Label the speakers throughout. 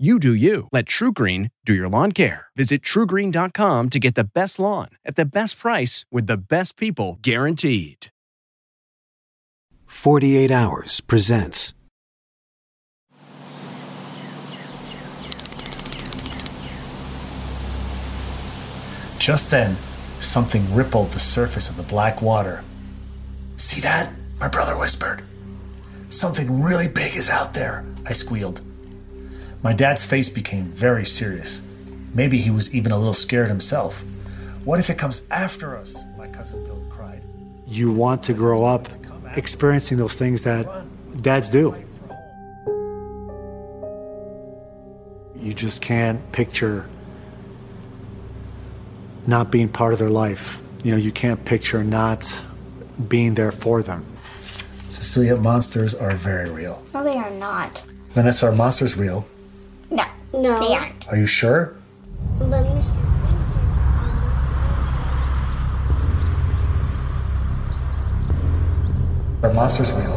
Speaker 1: You do you. Let TruGreen do your lawn care. Visit trugreen.com to get the best lawn at the best price with the best people guaranteed.
Speaker 2: 48 Hours presents.
Speaker 3: Just then, something rippled the surface of the black water. See that? My brother whispered. Something really big is out there, I squealed. My dad's face became very serious. Maybe he was even a little scared himself. What if it comes after us? My cousin Bill cried.
Speaker 4: You want to grow up experiencing those things that dads do. You just can't picture not being part of their life. You know, you can't picture not being there for them.
Speaker 3: Cecilia, monsters are very real.
Speaker 5: No, they are not.
Speaker 3: Vanessa, are monsters real?
Speaker 5: No. No. They aren't.
Speaker 3: Are you sure?
Speaker 5: Let me see.
Speaker 3: Are monsters real?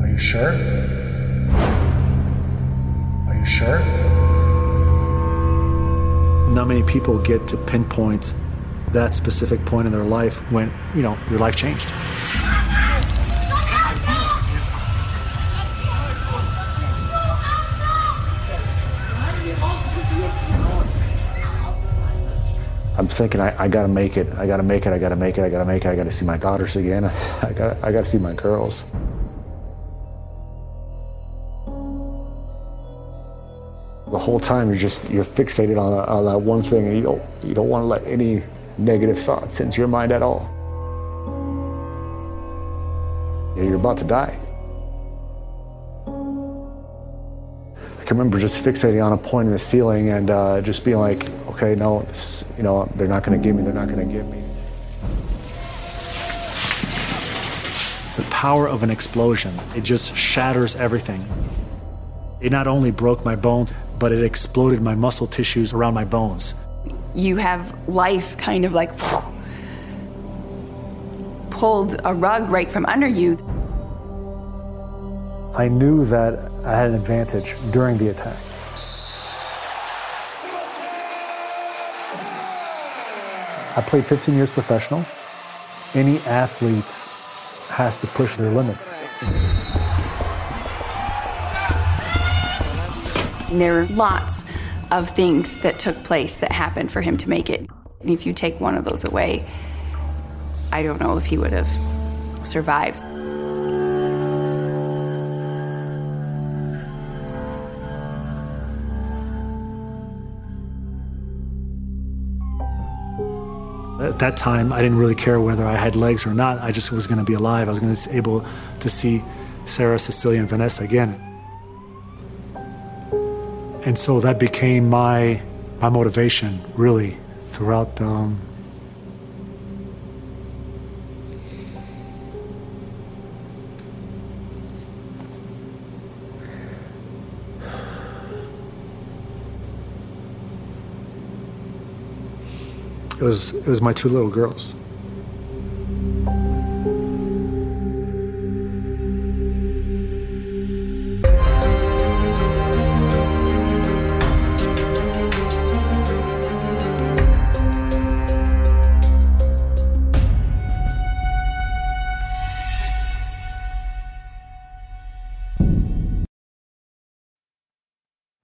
Speaker 3: Are you sure? Are you sure?
Speaker 4: Not many people get to pinpoint that specific point in their life when, you know, your life changed.
Speaker 6: I'm thinking I, I gotta make it. I gotta make it. I gotta make it. I gotta make it. I gotta see my daughters again. I gotta I gotta see my girls. The whole time you're just you're fixated on, on that one thing, and you don't you don't want to let any negative thoughts into your mind at all. You're about to die. I can remember just fixating on a point in the ceiling and uh, just being like, okay, no, this, you know, they're not going to give me, they're not going to give me.
Speaker 4: The power of an explosion, it just shatters everything. It not only broke my bones, but it exploded my muscle tissues around my bones.
Speaker 7: You have life kind of like pulled a rug right from under you.
Speaker 4: I knew that I had an advantage during the attack. I played 15 years professional. Any athlete has to push their limits.
Speaker 7: There are lots of things that took place that happened for him to make it. And if you take one of those away, I don't know if he would have survived.
Speaker 4: At that time, I didn't really care whether I had legs or not. I just was going to be alive. I was going to be able to see Sarah, Cecilia, and Vanessa again. And so that became my my motivation, really, throughout the, um, It was it was my two little girls.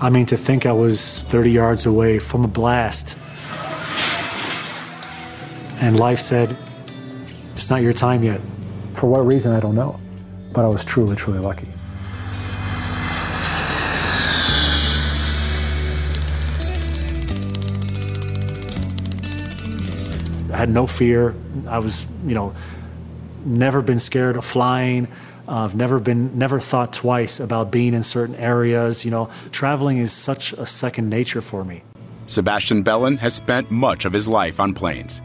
Speaker 4: I mean, to think I was 30 yards away from a blast. And life said, it's not your time yet. For what reason, I don't know. But I was truly, truly lucky. I had no fear. I was, you know, never been scared of flying. Uh, I've never been, never thought twice about being in certain areas. You know, traveling is such a second nature for me.
Speaker 8: Sebastian Bellin has spent much of his life on planes.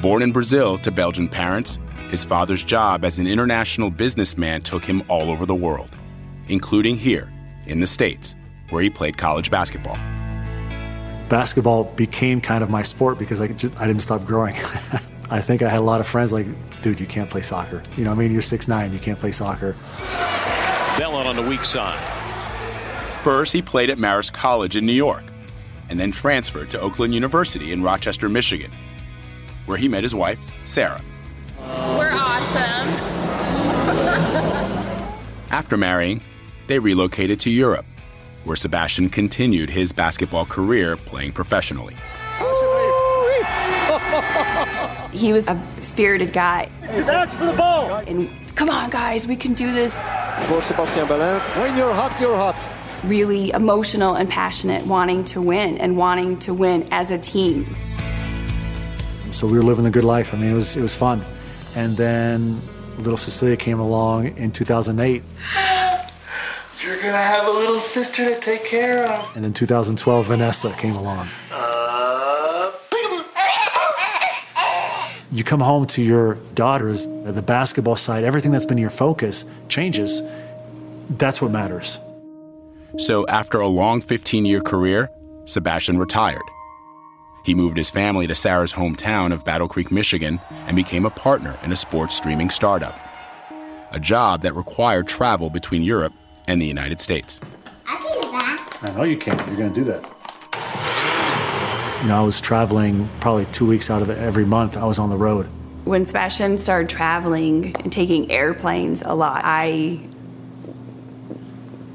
Speaker 8: Born in Brazil to Belgian parents, his father's job as an international businessman took him all over the world, including here in the States, where he played college basketball.
Speaker 4: Basketball became kind of my sport because I, just, I didn't stop growing. I think I had a lot of friends like, dude, you can't play soccer. You know, I mean, you're 6'9, you can't play soccer.
Speaker 9: Bellin on the weak side.
Speaker 8: First, he played at Marist College in New York, and then transferred to Oakland University in Rochester, Michigan, where he met his wife, Sarah.
Speaker 10: We're awesome.
Speaker 8: After marrying, they relocated to Europe, where Sebastian continued his basketball career playing professionally.
Speaker 7: He was a spirited guy.
Speaker 11: Just ask for the ball.
Speaker 7: And come on, guys, we can do this.
Speaker 12: For Sebastien Bellin, when you're hot, you're hot.
Speaker 7: Really emotional and passionate, wanting to win and wanting to win as a team.
Speaker 4: So we were living the good life. I mean, it was it was fun. And then little Cecilia came along in 2008.
Speaker 13: You're gonna have a little sister to take care of.
Speaker 4: And then 2012, Vanessa came along. You come home to your daughters, the basketball side, everything that's been your focus changes. That's what matters.
Speaker 8: So, after a long 15 year career, Sebastian retired. He moved his family to Sarah's hometown of Battle Creek, Michigan, and became a partner in a sports streaming startup. A job that required travel between Europe and the United States.
Speaker 5: I can do that.
Speaker 4: I know you can. You're going to do that. You know, I was traveling probably two weeks out of the, every month. I was on the road.
Speaker 7: When Sebastian started traveling and taking airplanes a lot, I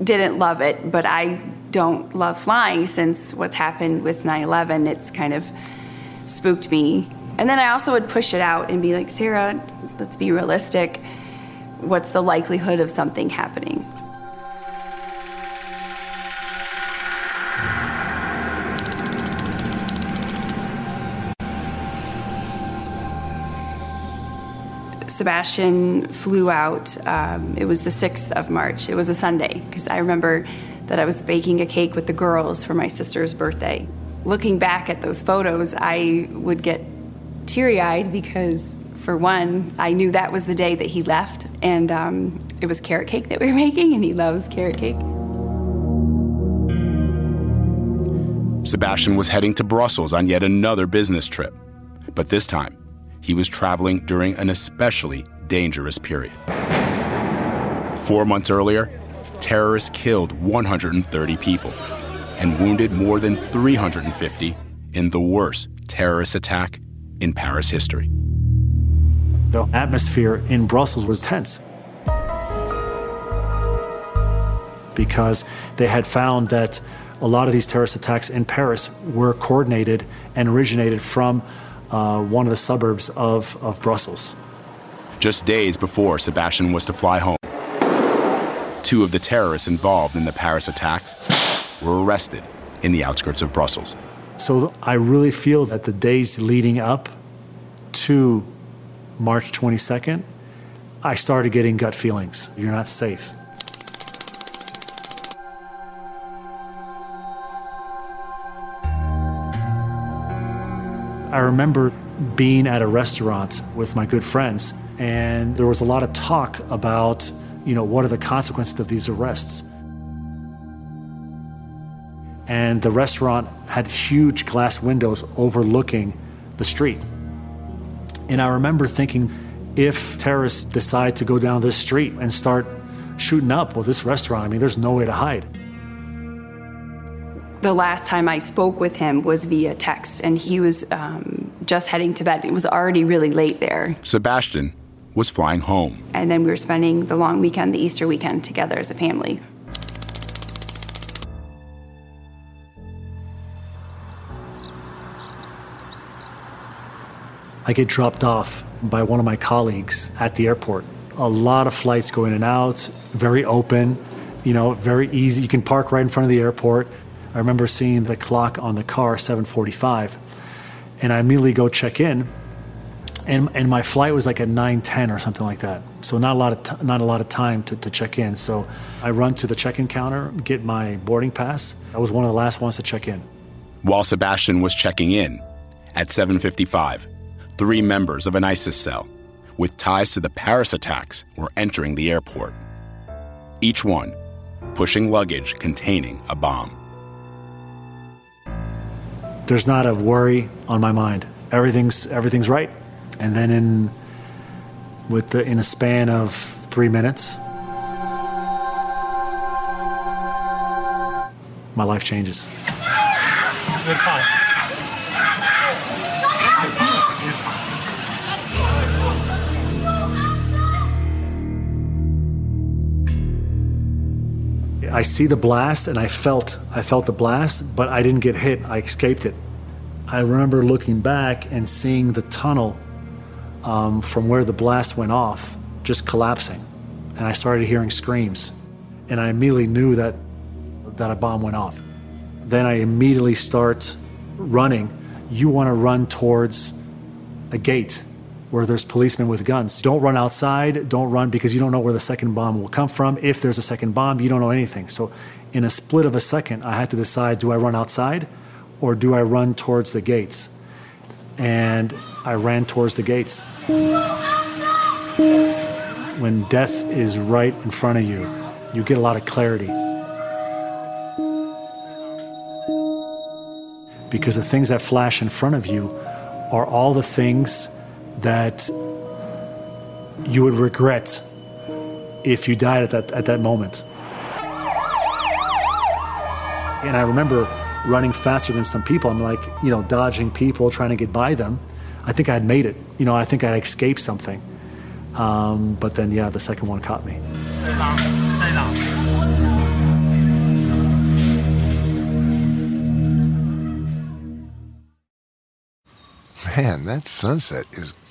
Speaker 7: didn't love it, but I don't love flying since what's happened with 9 11. It's kind of spooked me. And then I also would push it out and be like, Sarah, let's be realistic. What's the likelihood of something happening? Sebastian flew out. Um, it was the 6th of March. It was a Sunday because I remember that I was baking a cake with the girls for my sister's birthday. Looking back at those photos, I would get teary eyed because, for one, I knew that was the day that he left, and um, it was carrot cake that we were making, and he loves carrot cake.
Speaker 8: Sebastian was heading to Brussels on yet another business trip. But this time, he was traveling during an especially dangerous period. Four months earlier, terrorists killed 130 people and wounded more than 350 in the worst terrorist attack in Paris history.
Speaker 4: The atmosphere in Brussels was tense because they had found that a lot of these terrorist attacks in Paris were coordinated and originated from uh, one of the suburbs of, of Brussels.
Speaker 8: Just days before Sebastian was to fly home, two of the terrorists involved in the Paris attacks were arrested in the outskirts of Brussels.
Speaker 4: So I really feel that the days leading up to March 22nd, I started getting gut feelings. You're not safe. I remember being at a restaurant with my good friends, and there was a lot of talk about, you know, what are the consequences of these arrests. And the restaurant had huge glass windows overlooking the street. And I remember thinking, if terrorists decide to go down this street and start shooting up well, this restaurant, I mean, there's no way to hide.
Speaker 7: The last time I spoke with him was via text, and he was um, just heading to bed. It was already really late there.
Speaker 8: Sebastian was flying home.
Speaker 7: And then we were spending the long weekend, the Easter weekend, together as a family.
Speaker 4: I get dropped off by one of my colleagues at the airport. A lot of flights go in and out, very open, you know, very easy. You can park right in front of the airport. I remember seeing the clock on the car, 745, and I immediately go check in. And, and my flight was like at 9:10 or something like that. So not a lot of t- not a lot of time to, to check in. So I run to the check-in counter, get my boarding pass. I was one of the last ones to check in.
Speaker 8: While Sebastian was checking in, at 7:55, three members of an ISIS cell with ties to the Paris attacks were entering the airport. Each one pushing luggage containing a bomb.
Speaker 4: There's not a worry on my mind. Everything's everything's right. And then in with the in a span of 3 minutes my life changes. I see the blast and I felt I felt the blast, but I didn't get hit. I escaped it. I remember looking back and seeing the tunnel um, from where the blast went off just collapsing, and I started hearing screams, and I immediately knew that that a bomb went off. Then I immediately start running. You want to run towards a gate where there's policemen with guns. Don't run outside. Don't run because you don't know where the second bomb will come from. If there's a second bomb, you don't know anything. So, in a split of a second, I had to decide do I run outside or do I run towards the gates? And I ran towards the gates. When death is right in front of you, you get a lot of clarity. Because the things that flash in front of you are all the things that you would regret if you died at that, at that moment. And I remember running faster than some people. I'm like, you know, dodging people, trying to get by them. I think I'd made it. You know, I think I'd escaped something. Um, but then, yeah, the second one caught me.
Speaker 11: Stay. Stay.
Speaker 14: Man, that sunset is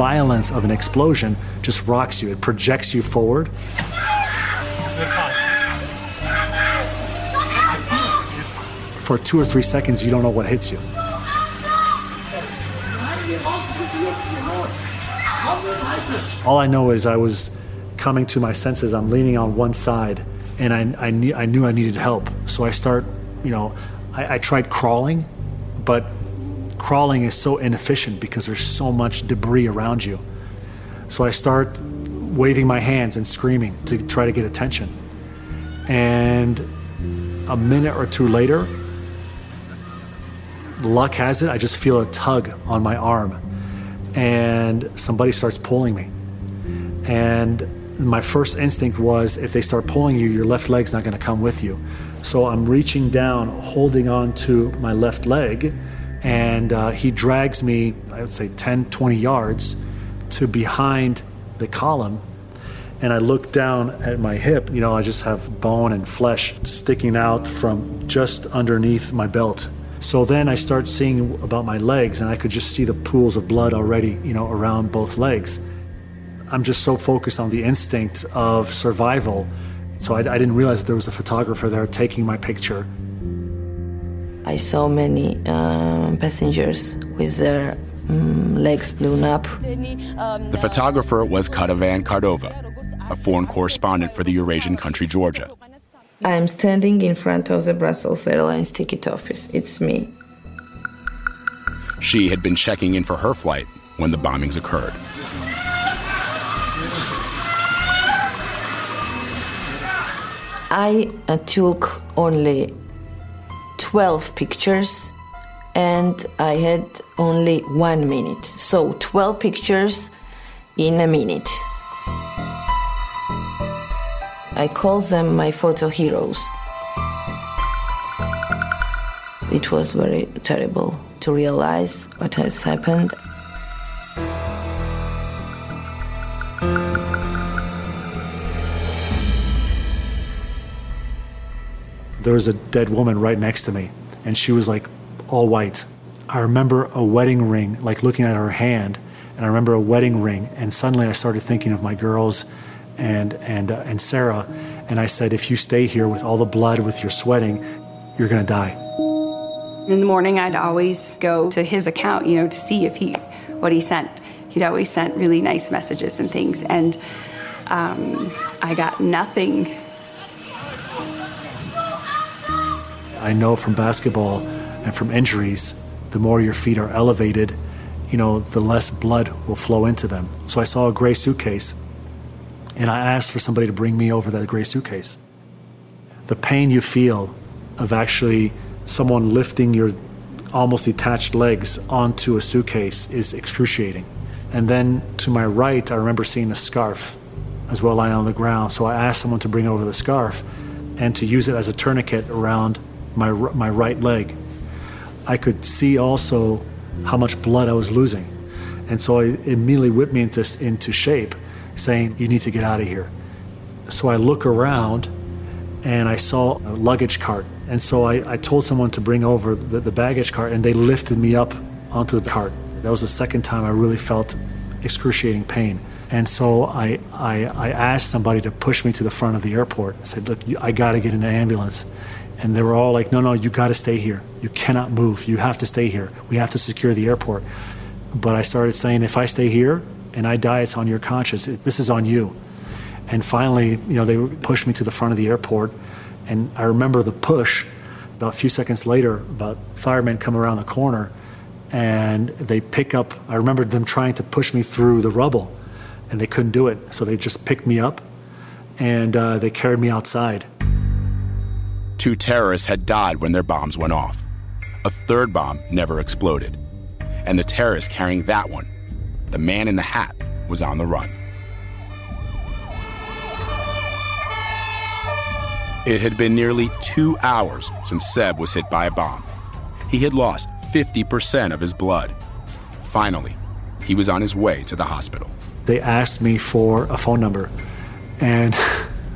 Speaker 4: Violence of an explosion just rocks you, it projects you forward. For two or three seconds, you don't know what hits you. All I know is I was coming to my senses. I'm leaning on one side, and I, I, ne- I knew I needed help. So I start, you know, I, I tried crawling, but crawling is so inefficient because there's so much debris around you. So I start waving my hands and screaming to try to get attention. And a minute or two later, luck has it, I just feel a tug on my arm and somebody starts pulling me. And my first instinct was if they start pulling you, your left leg's not going to come with you. So I'm reaching down, holding on to my left leg, and uh, he drags me, I would say 10, 20 yards to behind the column. And I look down at my hip, you know, I just have bone and flesh sticking out from just underneath my belt. So then I start seeing about my legs, and I could just see the pools of blood already, you know, around both legs. I'm just so focused on the instinct of survival. So I, I didn't realize there was a photographer there taking my picture.
Speaker 15: I saw many um, passengers with their um, legs blown up.
Speaker 8: The photographer was Ketevan Kardava, a foreign correspondent for the Eurasian country Georgia.
Speaker 15: I'm standing in front of the Brussels Airlines ticket office. It's me.
Speaker 8: She had been checking in for her flight when the bombings occurred.
Speaker 15: I uh, took only 12 pictures and I had only one minute. So 12 pictures in a minute. I call them my photo heroes. It was very terrible to realize what has happened.
Speaker 4: There was a dead woman right next to me, and she was like all white. I remember a wedding ring, like looking at her hand, and I remember a wedding ring, and suddenly I started thinking of my girls and and uh, and Sarah, and I said, if you stay here with all the blood, with your sweating, you're gonna die.
Speaker 7: In the morning, I'd always go to his account, you know, to see if he, what he sent. He'd always sent really nice messages and things, and um, I got nothing.
Speaker 4: I know from basketball and from injuries, the more your feet are elevated, you know, the less blood will flow into them. So I saw a gray suitcase and I asked for somebody to bring me over that gray suitcase. The pain you feel of actually someone lifting your almost detached legs onto a suitcase is excruciating. And then to my right, I remember seeing a scarf as well lying on the ground. So I asked someone to bring over the scarf and to use it as a tourniquet around my, my right leg. I could see also how much blood I was losing. And so it immediately whipped me into, into shape saying, You need to get out of here. So I look around and I saw a luggage cart. And so I, I told someone to bring over the, the baggage cart, and they lifted me up onto the cart. That was the second time I really felt excruciating pain. And so I, I, I asked somebody to push me to the front of the airport. I said, Look, I got to get in an ambulance. And they were all like, No, no, you got to stay here. You cannot move. You have to stay here. We have to secure the airport. But I started saying, If I stay here, and I die, it's on your conscience. This is on you. And finally, you know, they pushed me to the front of the airport, and I remember the push About a few seconds later, about firemen come around the corner and they pick up. I remember them trying to push me through the rubble and they couldn't do it. So they just picked me up and uh, they carried me outside.
Speaker 8: Two terrorists had died when their bombs went off. A third bomb never exploded. And the terrorist carrying that one, the man in the hat, was on the run. It had been nearly two hours since Seb was hit by a bomb. He had lost 50% of his blood. Finally, he was on his way to the hospital.
Speaker 4: They asked me for a phone number. And,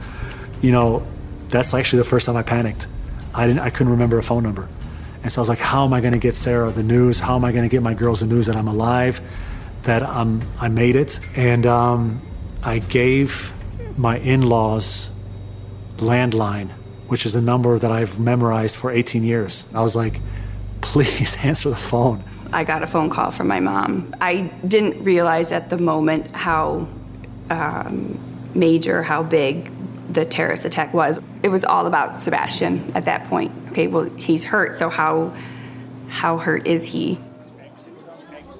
Speaker 4: you know, that's actually the first time I panicked. I, didn't, I couldn't remember a phone number. And so I was like, how am I going to get Sarah the news? How am I going to get my girls the news that I'm alive, that I'm, I made it? And um, I gave my in laws landline, which is a number that I've memorized for 18 years. I was like, please answer the phone.
Speaker 7: I got a phone call from my mom. I didn't realize at the moment how um, major, how big the terrorist attack was. It was all about Sebastian at that point. Okay, well, he's hurt, so how, how hurt is he?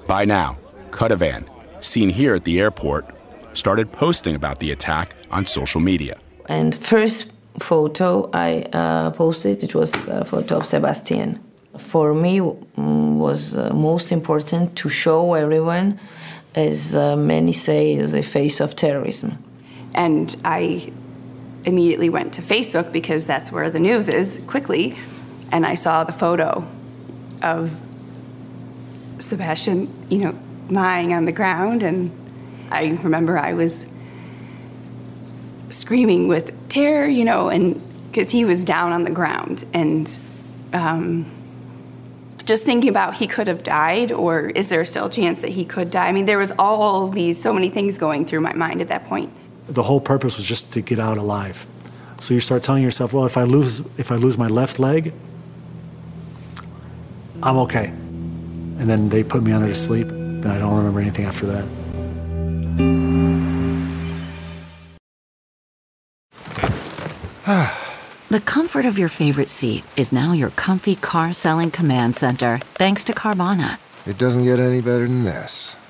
Speaker 8: By now, Ketevan, seen here at the airport, started posting about the attack on social media.
Speaker 15: And first photo I uh, posted, it was a photo of Sebastian. For me, um, was uh, most important to show everyone, as uh, many say, the face of terrorism.
Speaker 7: And I immediately went to Facebook because that's where the news is quickly, and I saw the photo of Sebastian, you know, lying on the ground, and I remember I was screaming with terror, you know, and because he was down on the ground and um, just thinking about he could have died or is there still a chance that he could die? I mean, there was all these, so many things going through my mind at that point.
Speaker 4: The whole purpose was just to get out alive. So you start telling yourself, well, if I lose, if I lose my left leg, I'm okay. And then they put me under to sleep, and I don't remember anything after that.
Speaker 16: The comfort of your favorite seat is now your comfy car selling command center, thanks to Carvana.
Speaker 14: It doesn't get any better than this.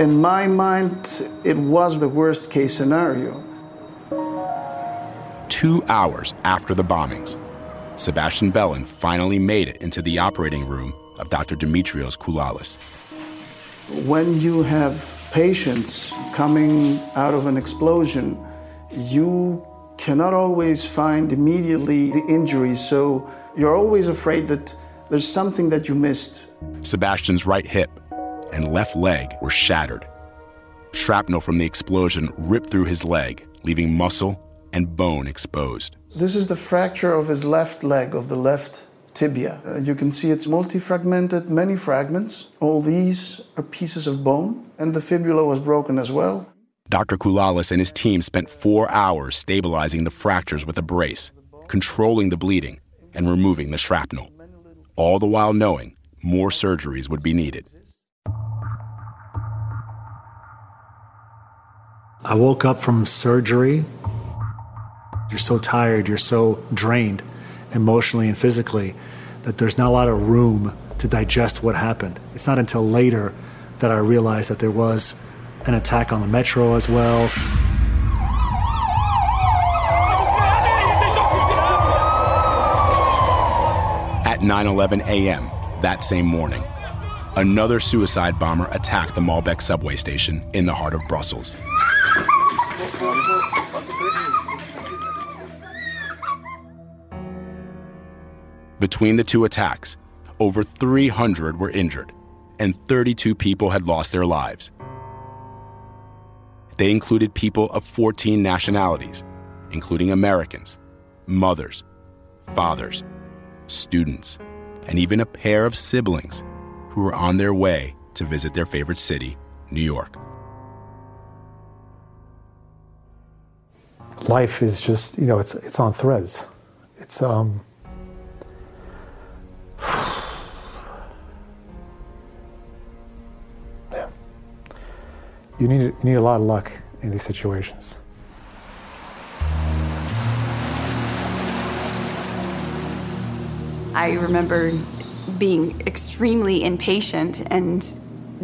Speaker 17: In my mind, it was the worst case scenario.
Speaker 8: Two hours after the bombings, Sebastian Bellin finally made it into the operating room of Dr. Demetrios Koulalis.
Speaker 17: When you have patients coming out of an explosion, you cannot always find immediately the injuries, so you're always afraid that there's something that you missed.
Speaker 8: Sebastian's right hip and left leg were shattered. Shrapnel from the explosion ripped through his leg, leaving muscle and bone exposed.
Speaker 17: This is the fracture of his left leg, of the left tibia. Uh, you can see it's multifragmented, many fragments. All these are pieces of bone, and the fibula was broken as well.
Speaker 8: Dr. Koulalis and his team spent four hours stabilizing the fractures with a brace, controlling the bleeding, and removing the shrapnel, all the while knowing more surgeries would be needed.
Speaker 4: I woke up from surgery. You're so tired, you're so drained emotionally and physically that there's not a lot of room to digest what happened. It's not until later that I realized that there was an attack on the metro as well.
Speaker 8: At 9:11 a.m. that same morning, another suicide bomber attacked the Maelbeek subway station in the heart of Brussels. Between the two attacks, over 300 were injured and 32 people had lost their lives. They included people of 14 nationalities, including Americans, mothers, fathers, students, and even a pair of siblings who were on their way to visit their favorite city, New York.
Speaker 4: Life is just, you know, it's it's on threads. It's um yeah. You need you need a lot of luck in these situations.
Speaker 7: I remember being extremely impatient and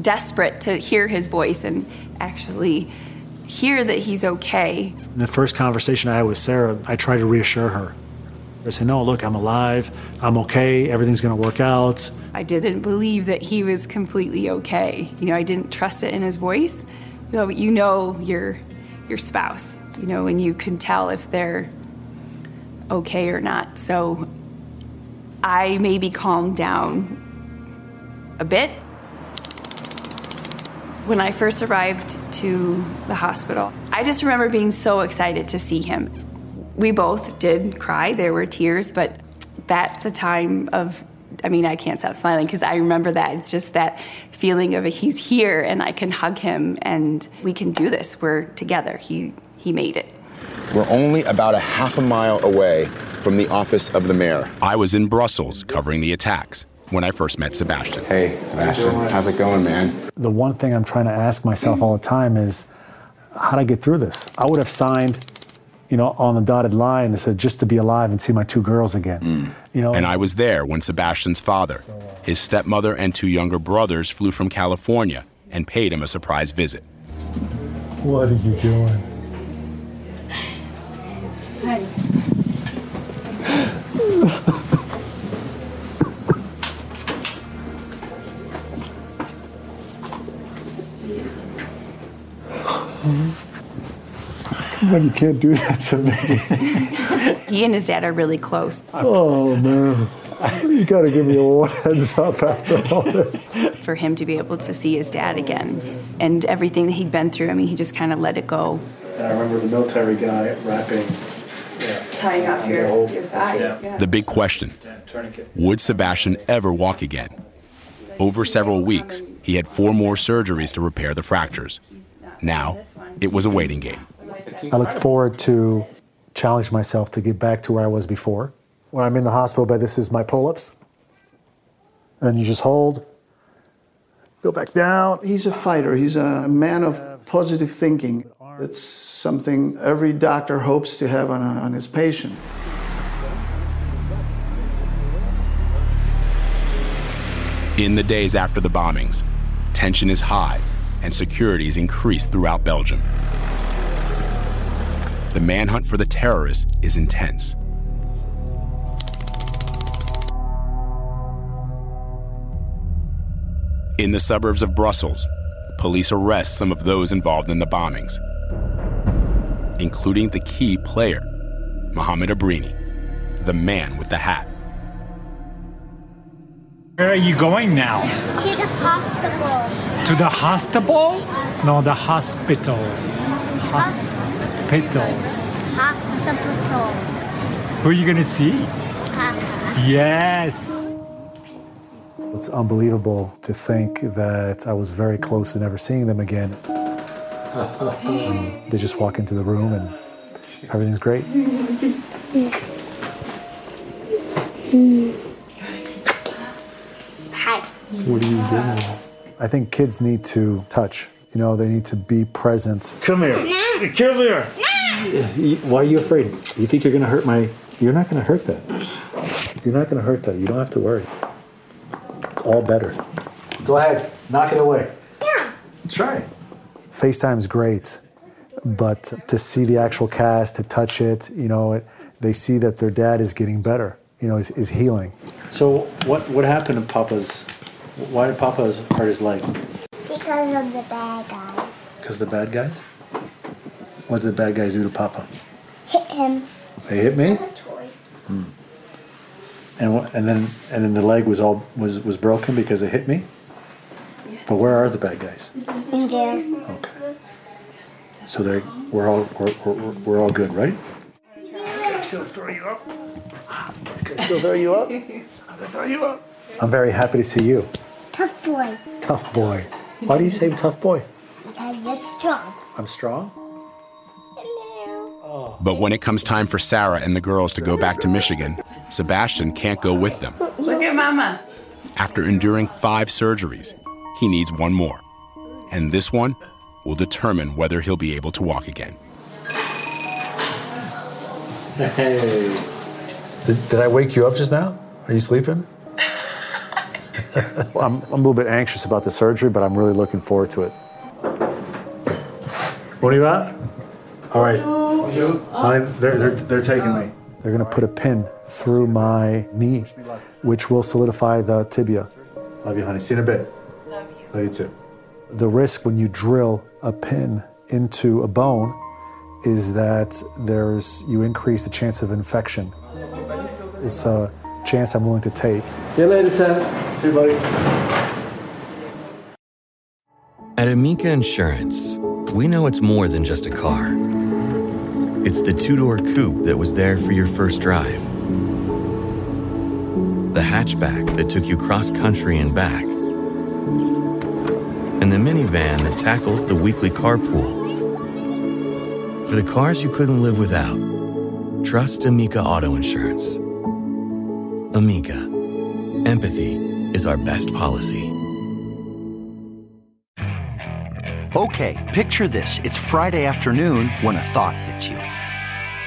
Speaker 7: desperate to hear his voice and actually hear that he's okay.
Speaker 4: In the first conversation I had with Sarah, I tried to reassure her. I said, No, look, I'm alive. I'm okay. Everything's going to work out.
Speaker 7: I didn't believe that he was completely okay. You know, I didn't trust it in his voice. You know, you know your your spouse, you know, and you can tell if they're okay or not. So I maybe calmed down a bit. When I first arrived to the hospital, I just remember being so excited to see him. We both did cry, there were tears, but that's a time of, I mean, I can't stop smiling because I remember that. It's just that feeling of he's here and I can hug him and we can do this. We're together. He, he made it.
Speaker 8: We're only about a half a mile away from the office of the mayor. I was in Brussels covering the attacks when I first met Sebastian.
Speaker 18: Hey, Sebastian, how's it going, man?
Speaker 4: The one thing I'm trying to ask myself all the time is how'd I get through this? I would have signed, you know, on the dotted line and said just to be alive and see my two girls again. Mm. You know,
Speaker 8: And I was there when Sebastian's father, uh, his stepmother, and two younger brothers flew from California and paid him a surprise visit.
Speaker 4: what are you doing? Come on, you can't do that to me.
Speaker 7: He and his dad are really close.
Speaker 4: oh man, you got to give me a heads up after all this.
Speaker 7: For him to be able to see his dad again and everything that he'd been through, I mean, he just kind of let it go.
Speaker 4: And I remember the military guy wrapping.
Speaker 7: Tying off your, your thigh.
Speaker 8: The big question would Sebastian ever walk again? Over several weeks, he had four more surgeries to repair the fractures. Now, it was a waiting game.
Speaker 4: I look forward to challenge myself to get back to where I was before. When I'm in the hospital bed, this is my pull-ups. And you just hold, go back down.
Speaker 17: He's a fighter. He's a man of positive thinking. It's something every doctor hopes to have on, a, on his patient.
Speaker 8: In the days after the bombings, tension is high and security is increased throughout Belgium. The manhunt for the terrorists is intense. In the suburbs of Brussels, police arrest some of those involved in the bombings, including the key player, Mohamed Abrini, the man with the hat.
Speaker 11: Where are you going now?
Speaker 5: To the hospital.
Speaker 11: To the hospital? No, the hospital. Hospital.
Speaker 5: Hospital.
Speaker 11: Who are you going to see? Yes.
Speaker 4: It's unbelievable to think that I was very close to never seeing them again. they just walk into the room and everything's great.
Speaker 5: Hi.
Speaker 4: What are you doing? I think kids need to touch. You know, they need to be present. Come here. Come here. Why are you afraid? You think you're going to hurt my. You're not going to hurt that. You're not going to hurt that. You don't have to worry. It's all better. Go ahead. Knock it away.
Speaker 5: Yeah.
Speaker 4: Try it. FaceTime's great, but to see the actual cast, to touch it, you know, it, they see that their dad is getting better, you know, is, is healing. So what what happened to Papa's? Why did Papa's hurt his leg?
Speaker 5: Because of the bad guys.
Speaker 4: Because the bad guys. What did the bad guys do to Papa?
Speaker 5: Hit him.
Speaker 4: They hit me.
Speaker 5: A toy.
Speaker 4: Hmm. And what, and then and then the leg was all was was broken because they hit me. But where are the bad guys?
Speaker 5: In jail.
Speaker 4: Okay. So they we're all we're, we're, we're all good, right?
Speaker 3: Can I still throw you up? Can I still throw you up? I'm gonna throw you up.
Speaker 4: I'm very happy to see you.
Speaker 5: Tough boy.
Speaker 4: Tough boy. Why do you say tough boy?
Speaker 5: Because you're strong.
Speaker 4: I'm strong.
Speaker 8: But when it comes time for Sarah and the girls to go back to Michigan, Sebastian can't go with them.
Speaker 7: Look at Mama.
Speaker 8: After enduring five surgeries, he needs one more. And this one will determine whether he'll be able to walk again.
Speaker 4: Hey. Did, did I wake you up just now? Are you sleeping? well, I'm, I'm a little bit anxious about the surgery, but I'm really looking forward to it. What are you at? All right. Honey, they're, they're, they're taking me. They're going to put a pin through my knee, which will solidify the tibia. Love you, honey. See you in a bit. Love you. Love you too. The risk when you drill a pin into a bone is that there's you increase the chance of infection. It's a chance I'm willing to take. See you later, Sam. See you, buddy.
Speaker 19: At Amica Insurance, we know it's more than just a car. It's the two door coupe that was there for your first drive, the hatchback that took you cross country and back, and the minivan that tackles the weekly carpool. For the cars you couldn't live without, trust Amica Auto Insurance. Amica, empathy is our best policy.
Speaker 20: Okay, picture this. It's Friday afternoon when a thought hits you.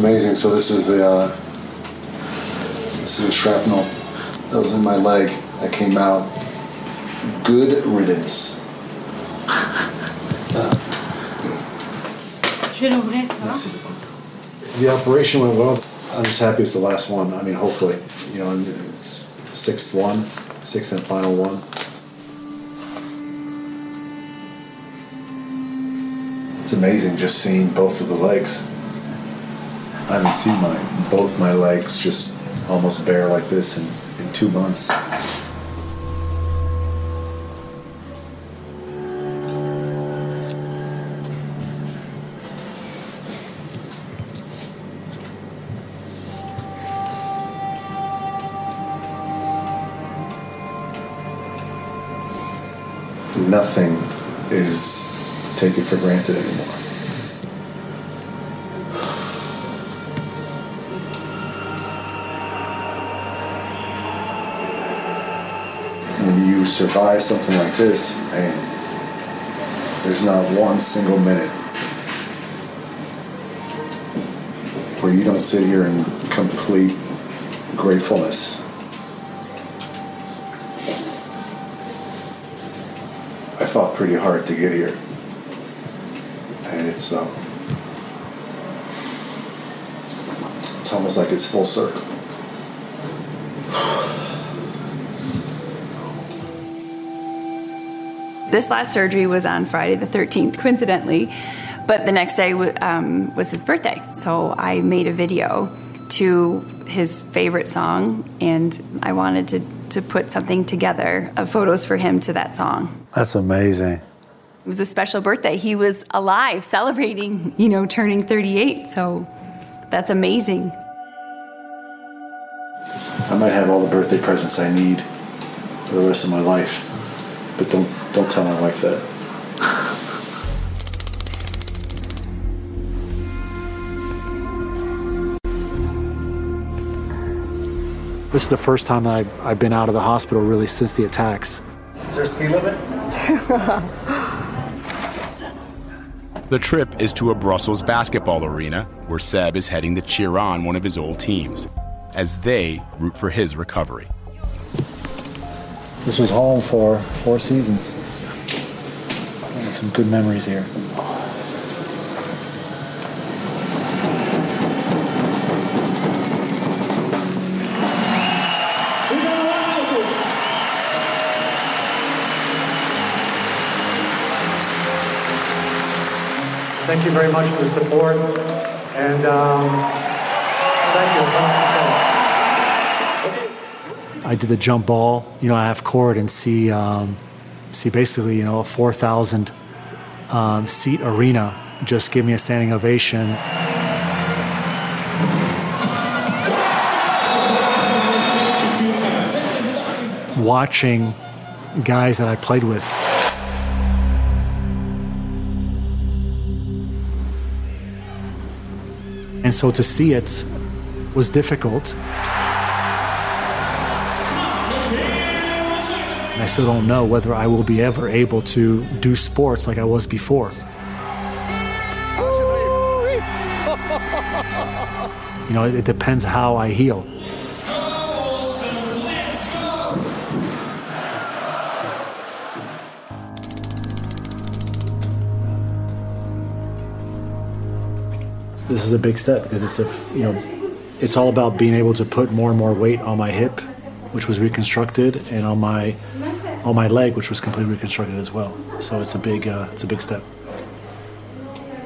Speaker 6: Amazing. So this is the uh, this is the shrapnel that was in my leg that came out. Good riddance. The operation went well. I'm just happy it's the last one. I mean, hopefully, you know, it's the sixth one, sixth and final one. It's amazing just seeing both of the legs. I haven't seen my both my legs just almost bare like this in, in two months. Nothing is taken for granted anymore. Survive something like this, and there's not one single minute where you don't sit here in complete gratefulness. I fought pretty hard to get here, and it's um, it's almost like it's full circle.
Speaker 7: This last surgery was on Friday the 13th, coincidentally, but the next day um, was his birthday. So I made a video to his favorite song, and I wanted to, to put something together of photos for him to that song.
Speaker 4: That's amazing.
Speaker 7: It was a special birthday. He was alive celebrating, you know, turning 38. So that's amazing.
Speaker 6: I might have all the birthday presents I need for the rest of my life. But don't don't tell my wife that.
Speaker 4: This is the first time that I've, I've been out of the hospital really since the attacks.
Speaker 3: Is there a speed limit?
Speaker 8: The trip is to a Brussels basketball arena where Seb is heading to cheer on one of his old teams as they root for his recovery.
Speaker 4: This was home for four seasons. And some good memories here. Thank you very much for the support, and um, thank you. I did the jump ball, you know, half court, and see um, see basically, you know, a 4,000 um, seat arena just give me a standing ovation. Watching guys that I played with. And so to see it was difficult. And I still don't know whether I will be ever able to do sports like I was before. You know, it, it depends how I heal. This is a big step because it's a, you know, it's all about being able to put more and more weight on my hip, which was reconstructed, and on my on my leg, which was completely reconstructed as well. So it's a big uh, it's a big step.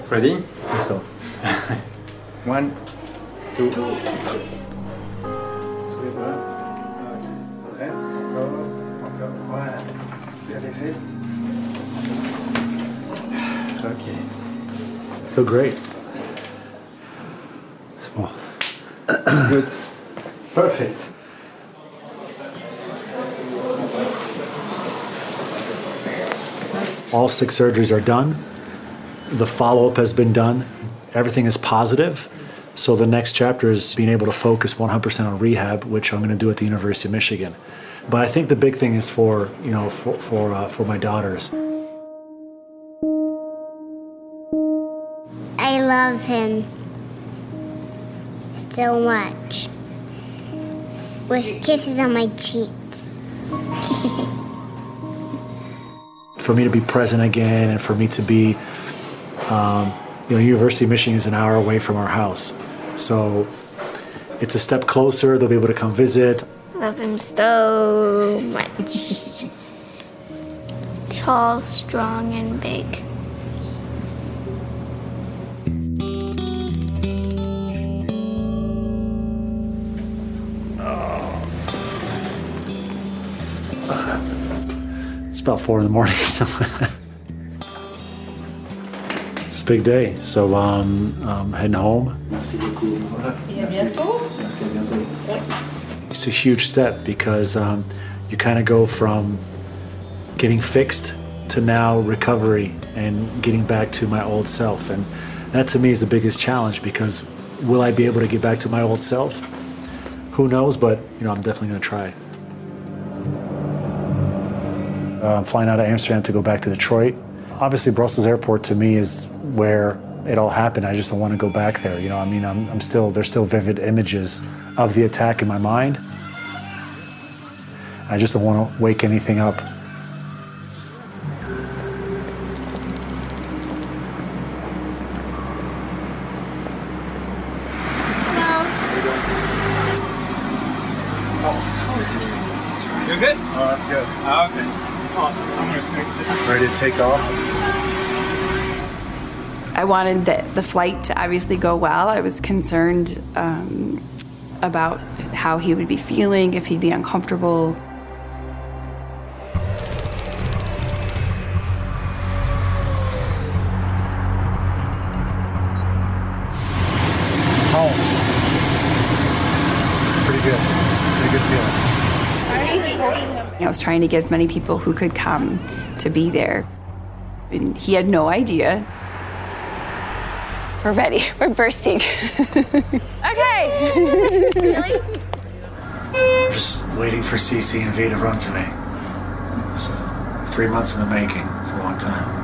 Speaker 21: Ready?
Speaker 4: Let's go.
Speaker 21: One, two.
Speaker 4: Okay. Feel great. Small.
Speaker 21: Good.
Speaker 4: Perfect. All six surgeries are done. The follow up has been done. Everything is positive. So the next chapter is being able to focus 100% on rehab, which I'm going to do at the University of Michigan. But I think the big thing is for you know for for, uh, for my daughters.
Speaker 5: I love him so much. With kisses on my cheeks.
Speaker 4: For me to be present again and for me to be um, you know university of michigan is an hour away from our house so it's a step closer they'll be able to come visit
Speaker 22: Love him so much. Tall, strong, and big.
Speaker 4: About four in the morning so. It's a big day so um, um heading home. It's a huge step because um, you kind of go from getting fixed to now recovery and getting back to my old self. And that to me is the biggest challenge because will i be able to get back to my old self? Who knows but you know i'm definitely going to try uh, i'm flying out of amsterdam to go back to detroit. Obviously brussels airport to me is where it all happened. I just don't want to go back there you know i mean i'm, I'm still there's still vivid images of the attack in my mind. I just don't want to wake anything up
Speaker 3: take off?
Speaker 7: I wanted the, the flight to obviously go well. I was concerned um, about how he would be feeling, if he'd be uncomfortable. Was trying to get as many people who could come to be there. And he had no idea.
Speaker 23: We're ready. We're bursting.
Speaker 7: okay.
Speaker 4: Just waiting for Cece and V to run to me. So, three months in the making. It's a long time.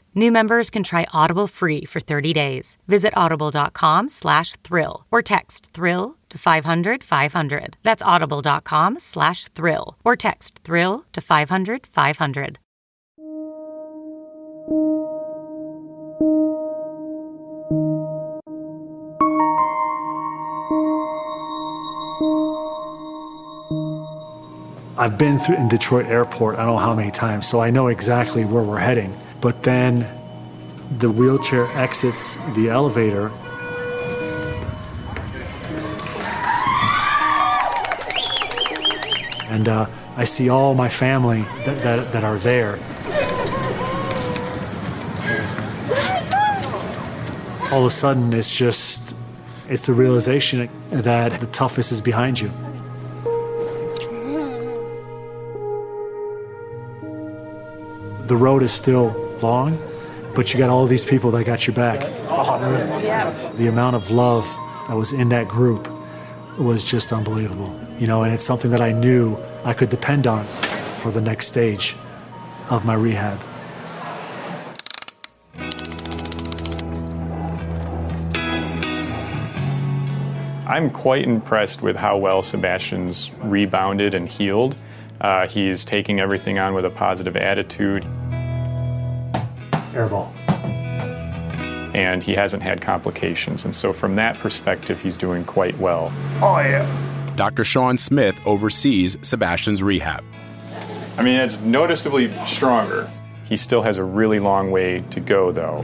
Speaker 24: New members can try Audible free for 30 days. Visit audible.com slash thrill or text thrill to 500 500. That's audible.com slash thrill or text thrill to 500 500.
Speaker 4: I've been through in Detroit Airport, I don't know how many times, so I know exactly where we're heading. But then the wheelchair exits the elevator. And uh, I see all my family that, that, that are there. All of a sudden, it's just, it's the realization that the toughest is behind you. the road is still long, but you got all these people that got your back. The amount of love that was in that group was just unbelievable. You know, and it's something that I knew I could depend on for the next stage of my rehab.
Speaker 25: I'm quite impressed with how well Sebastian's rebounded and healed. Uh, he's taking everything on with a positive attitude.
Speaker 4: Airball.
Speaker 25: And he hasn't had complications. And so, from that perspective, he's doing quite well.
Speaker 4: Oh, yeah.
Speaker 8: Dr. Sean Smith oversees Sebastian's rehab.
Speaker 25: I mean, it's noticeably stronger. He still has a really long way to go, though.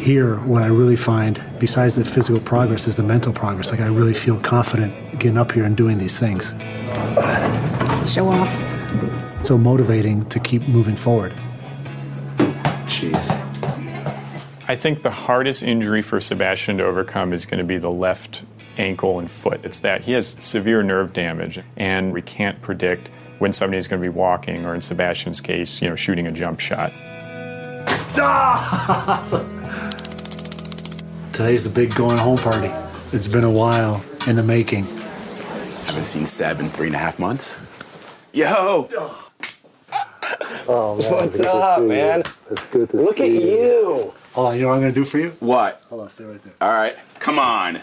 Speaker 4: Here, what I really find, besides the physical progress, is the mental progress. Like, I really feel confident getting up here and doing these things.
Speaker 23: Show off.
Speaker 4: So motivating to keep moving forward.
Speaker 25: Jeez. I think the hardest injury for Sebastian to overcome is going to be the left ankle and foot. It's that he has severe nerve damage, and we can't predict when somebody is going to be walking, or in Sebastian's case, you know, shooting a jump shot.
Speaker 4: Today's the big going home party. It's been a while in the making.
Speaker 18: Haven't seen Seb in three and a half months. Yo!
Speaker 4: Oh, man.
Speaker 18: What's up, man?
Speaker 4: It's good to
Speaker 18: Look
Speaker 4: see
Speaker 18: at you.
Speaker 4: Oh, you know what I'm going to do for you?
Speaker 18: What?
Speaker 4: Hold on, stay right there.
Speaker 18: All right, come on.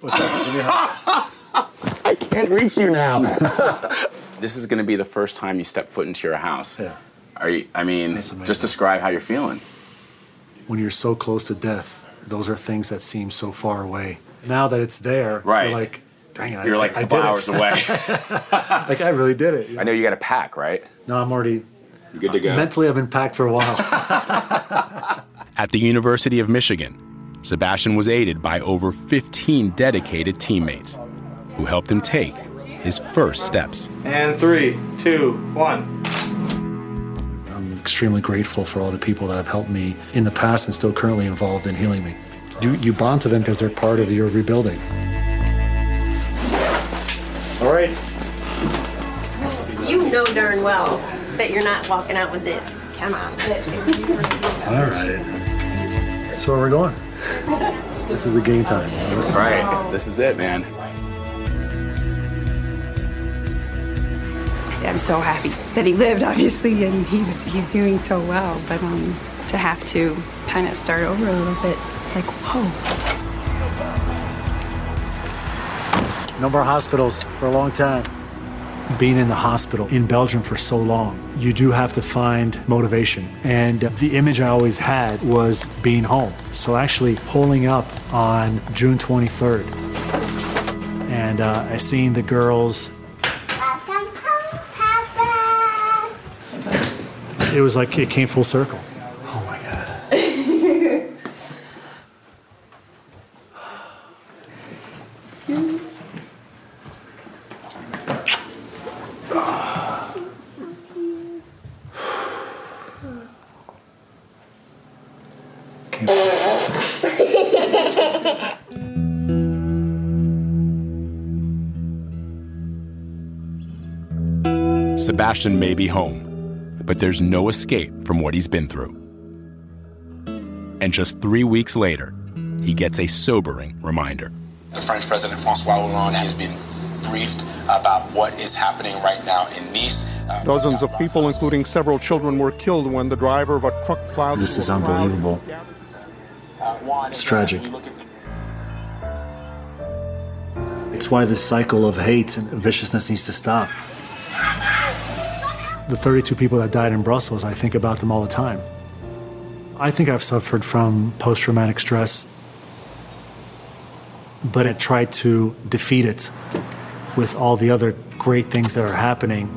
Speaker 4: What's up? Give me a hug.
Speaker 18: I can't reach you now. this is going to be the first time you step foot into your house.
Speaker 4: Yeah.
Speaker 18: Are you? I mean, just describe how you're feeling.
Speaker 4: When you're so close to death, those are things that seem so far away. Now that it's there,
Speaker 18: Right.
Speaker 4: you're like, dang it,
Speaker 18: You're
Speaker 4: I,
Speaker 18: like a
Speaker 4: I
Speaker 18: couple
Speaker 4: did
Speaker 18: hours
Speaker 4: it.
Speaker 18: away.
Speaker 4: like, I really did it.
Speaker 18: I know you got a pack, right?
Speaker 4: No, I'm already
Speaker 18: You good to go?
Speaker 4: mentally, I've been packed for a while.
Speaker 8: At the University of Michigan, Sebastian was aided by over 15 dedicated teammates who helped him take his first steps.
Speaker 21: And three, two, one.
Speaker 4: I'm extremely grateful for all the people that have helped me in the past and still currently involved in healing me. You, you bond to them because they're part of your rebuilding.
Speaker 21: All right.
Speaker 23: You know darn well
Speaker 26: that you're not walking out with this. Come on.
Speaker 4: All right. So where we're going? This is the game time. This is-
Speaker 18: Right. This is it, man.
Speaker 7: I'm so happy that he lived, obviously, and he's he's doing so well. But um, to have to kind of start over a little bit, it's like whoa.
Speaker 4: No more hospitals for a long time. Being in the hospital in Belgium for so long, you do have to find motivation. And the image I always had was being home. So actually pulling up on June 23rd, and uh, I seen the girls. It was like it came full circle.
Speaker 8: Sebastian may be home, but there's no escape from what he's been through. And just three weeks later, he gets a sobering reminder.
Speaker 18: The French President Francois Hollande has been briefed about what is happening right now in Nice. Uh,
Speaker 17: Dozens of people, including several children, were killed when the driver of a truck plowed.
Speaker 4: This is
Speaker 17: through a crowd.
Speaker 4: unbelievable. It's tragic. It's why this cycle of hate and viciousness needs to stop. The 32 people that died in Brussels, I think about them all the time. I think I've suffered from post traumatic stress, but I tried to defeat it with all the other great things that are happening.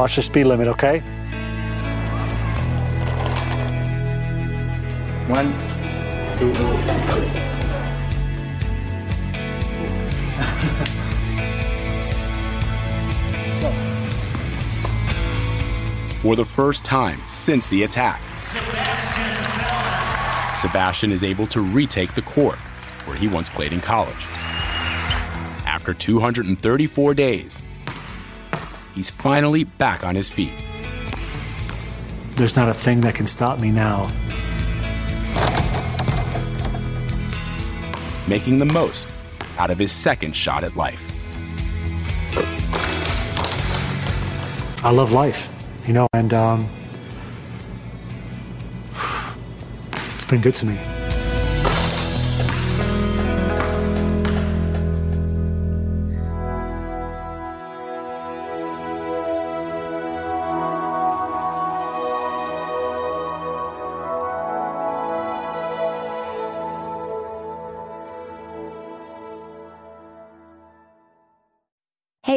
Speaker 4: Watch the speed limit, okay?
Speaker 17: One, two,
Speaker 8: For the first time since the attack, Sebastian is able to retake the court where he once played in college. After 234 days, he's finally back on his feet.
Speaker 4: There's not a thing that can stop me now.
Speaker 8: making the most out of his second shot at life.
Speaker 4: I love life, you know, and um, it's been good to me.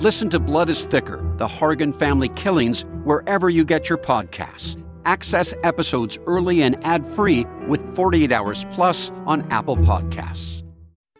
Speaker 27: Listen to Blood is Thicker The Hargan Family Killings wherever you get your podcasts. Access episodes early and ad free with 48 Hours Plus on Apple Podcasts.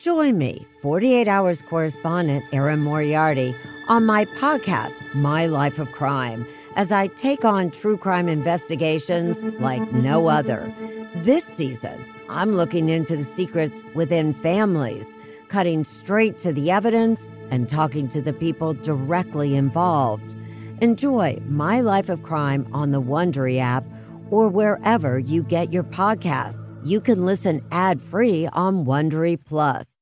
Speaker 28: Join me, 48 Hours correspondent Erin Moriarty, on my podcast, My Life of Crime, as I take on true crime investigations like no other. This season, I'm looking into the secrets within families, cutting straight to the evidence and talking to the people directly involved. Enjoy My Life of Crime on the Wondery app or wherever you get your podcasts. You can listen ad-free on Wondery Plus.